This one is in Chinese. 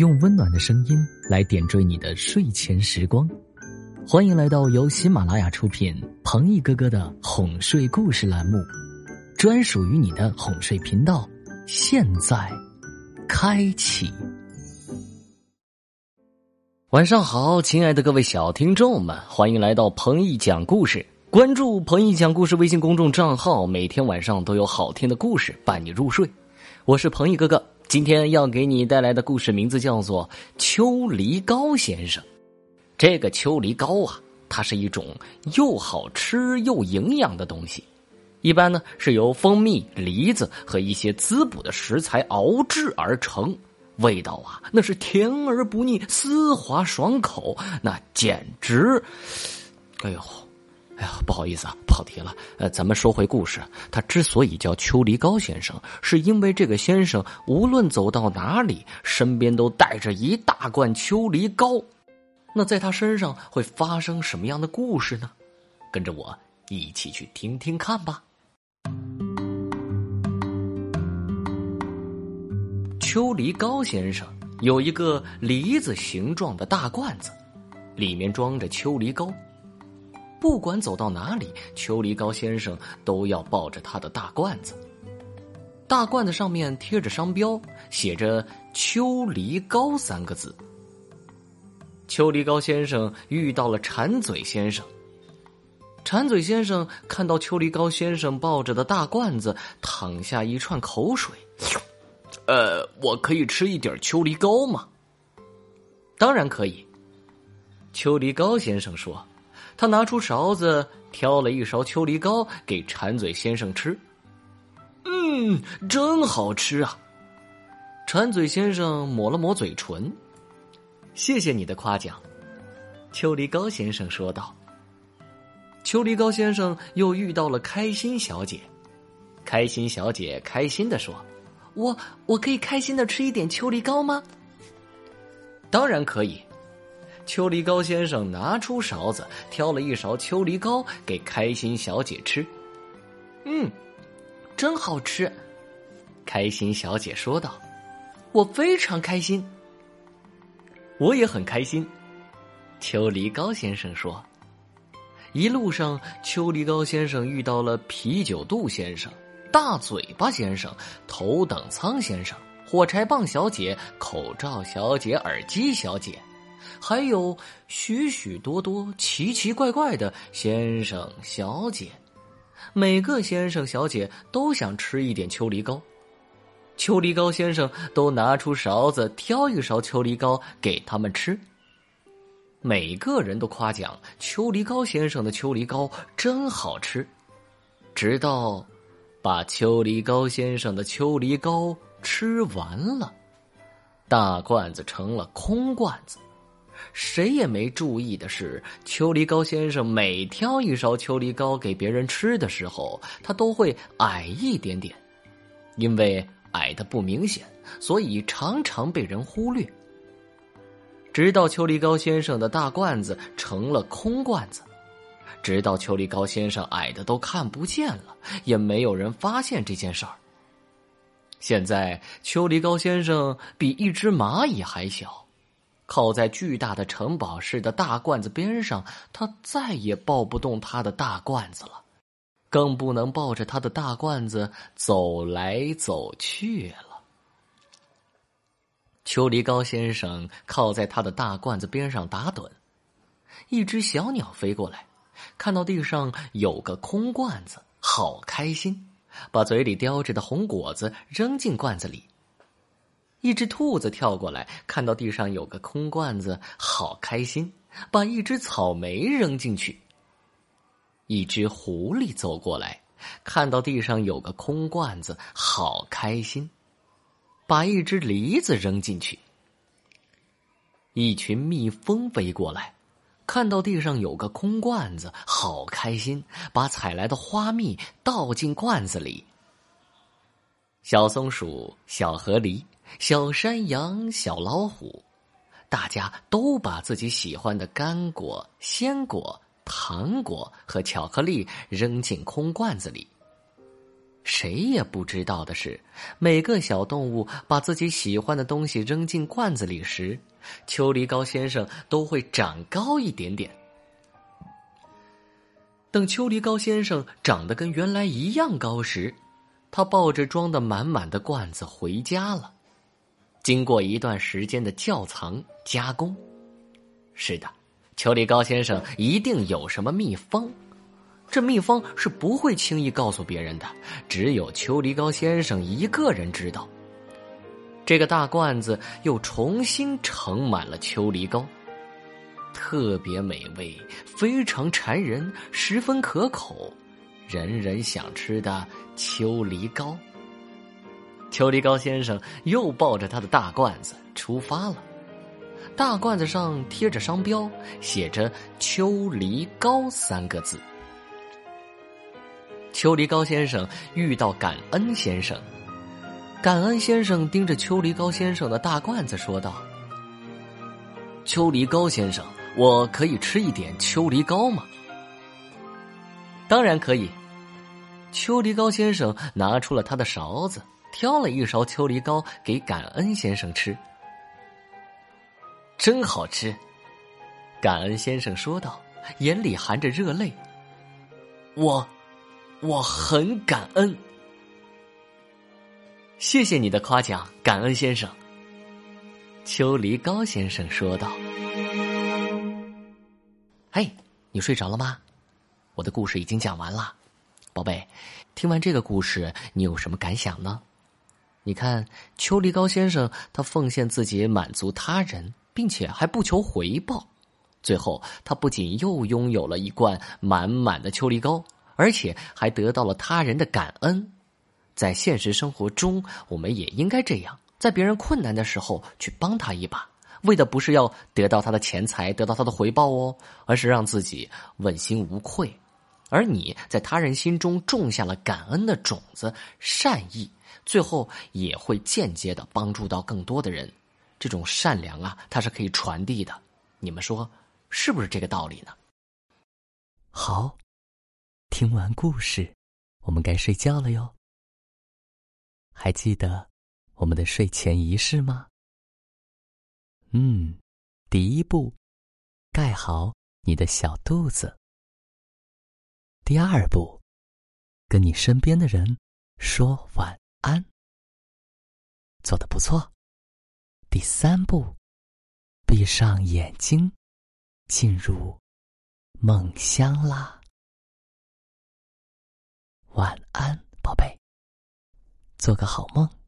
用温暖的声音来点缀你的睡前时光。欢迎来到由喜马拉雅出品、彭毅哥哥的哄睡故事栏目，专属于你的哄睡频道。现在开启。晚上好，亲爱的各位小听众们，欢迎来到彭毅讲故事。关注彭毅讲故事微信公众账号，每天晚上都有好听的故事伴你入睡。我是彭毅哥哥，今天要给你带来的故事名字叫做《秋梨膏先生》。这个秋梨膏啊，它是一种又好吃又营养的东西，一般呢是由蜂蜜、梨子和一些滋补的食材熬制而成，味道啊那是甜而不腻，丝滑爽口，那简直，哎呦！哎呀，不好意思啊，跑题了。呃，咱们说回故事。他之所以叫秋梨膏先生，是因为这个先生无论走到哪里，身边都带着一大罐秋梨膏。那在他身上会发生什么样的故事呢？跟着我一起去听听看吧。秋梨膏先生有一个梨子形状的大罐子，里面装着秋梨膏。不管走到哪里，秋梨膏先生都要抱着他的大罐子。大罐子上面贴着商标，写着“秋梨膏”三个字。秋梨膏先生遇到了馋嘴先生。馋嘴先生看到秋梨膏先生抱着的大罐子，淌下一串口水。呃，我可以吃一点秋梨膏吗？当然可以。秋梨膏先生说。他拿出勺子，挑了一勺秋梨膏给馋嘴先生吃。嗯，真好吃啊！馋嘴先生抹了抹嘴唇。谢谢你的夸奖，秋梨膏先生说道。秋梨膏先生又遇到了开心小姐。开心小姐开心的说：“我我可以开心的吃一点秋梨膏吗？”当然可以。秋梨膏先生拿出勺子，挑了一勺秋梨膏给开心小姐吃。嗯，真好吃，开心小姐说道：“我非常开心，我也很开心。”秋梨膏先生说：“一路上，秋梨膏先生遇到了啤酒肚先生、大嘴巴先生、头等舱先生、火柴棒小姐、口罩小姐、耳机小姐。”还有许许多多奇奇怪怪的先生小姐，每个先生小姐都想吃一点秋梨膏，秋梨膏先生都拿出勺子挑一勺秋梨膏给他们吃。每个人都夸奖秋梨膏先生的秋梨膏真好吃，直到把秋梨膏先生的秋梨膏吃完了，大罐子成了空罐子。谁也没注意的是，秋梨膏先生每挑一勺秋梨膏给别人吃的时候，他都会矮一点点，因为矮的不明显，所以常常被人忽略。直到秋梨膏先生的大罐子成了空罐子，直到秋梨膏先生矮的都看不见了，也没有人发现这件事儿。现在，秋梨膏先生比一只蚂蚁还小。靠在巨大的城堡似的大罐子边上，他再也抱不动他的大罐子了，更不能抱着他的大罐子走来走去了。秋梨膏先生靠在他的大罐子边上打盹，一只小鸟飞过来，看到地上有个空罐子，好开心，把嘴里叼着的红果子扔进罐子里。一只兔子跳过来，看到地上有个空罐子，好开心，把一只草莓扔进去。一只狐狸走过来，看到地上有个空罐子，好开心，把一只梨子扔进去。一群蜜蜂飞过来，看到地上有个空罐子，好开心，把采来的花蜜倒进罐子里。小松鼠，小河狸。小山羊、小老虎，大家都把自己喜欢的干果、鲜果、糖果和巧克力扔进空罐子里。谁也不知道的是，每个小动物把自己喜欢的东西扔进罐子里时，秋梨膏先生都会长高一点点。等秋梨膏先生长得跟原来一样高时，他抱着装的满满的罐子回家了。经过一段时间的窖藏加工，是的，秋梨膏先生一定有什么秘方。这秘方是不会轻易告诉别人的，只有秋梨膏先生一个人知道。这个大罐子又重新盛满了秋梨膏。特别美味，非常馋人，十分可口，人人想吃的秋梨膏。秋梨膏先生又抱着他的大罐子出发了。大罐子上贴着商标，写着“秋梨膏”三个字。秋梨膏先生遇到感恩先生，感恩先生盯着秋梨膏先生的大罐子说道：“秋梨膏先生。”我可以吃一点秋梨膏吗？当然可以。秋梨膏先生拿出了他的勺子，挑了一勺秋梨膏给感恩先生吃。真好吃，感恩先生说道，眼里含着热泪。我，我很感恩。谢谢你的夸奖，感恩先生。秋梨膏先生说道。嘿，你睡着了吗？我的故事已经讲完了，宝贝。听完这个故事，你有什么感想呢？你看，秋梨膏先生他奉献自己，满足他人，并且还不求回报。最后，他不仅又拥有了一罐满满的秋梨膏，而且还得到了他人的感恩。在现实生活中，我们也应该这样，在别人困难的时候去帮他一把。为的不是要得到他的钱财，得到他的回报哦，而是让自己问心无愧。而你在他人心中种下了感恩的种子、善意，最后也会间接的帮助到更多的人。这种善良啊，它是可以传递的。你们说是不是这个道理呢？好，听完故事，我们该睡觉了哟。还记得我们的睡前仪式吗？嗯，第一步，盖好你的小肚子。第二步，跟你身边的人说晚安。做得不错。第三步，闭上眼睛，进入梦乡啦。晚安，宝贝，做个好梦。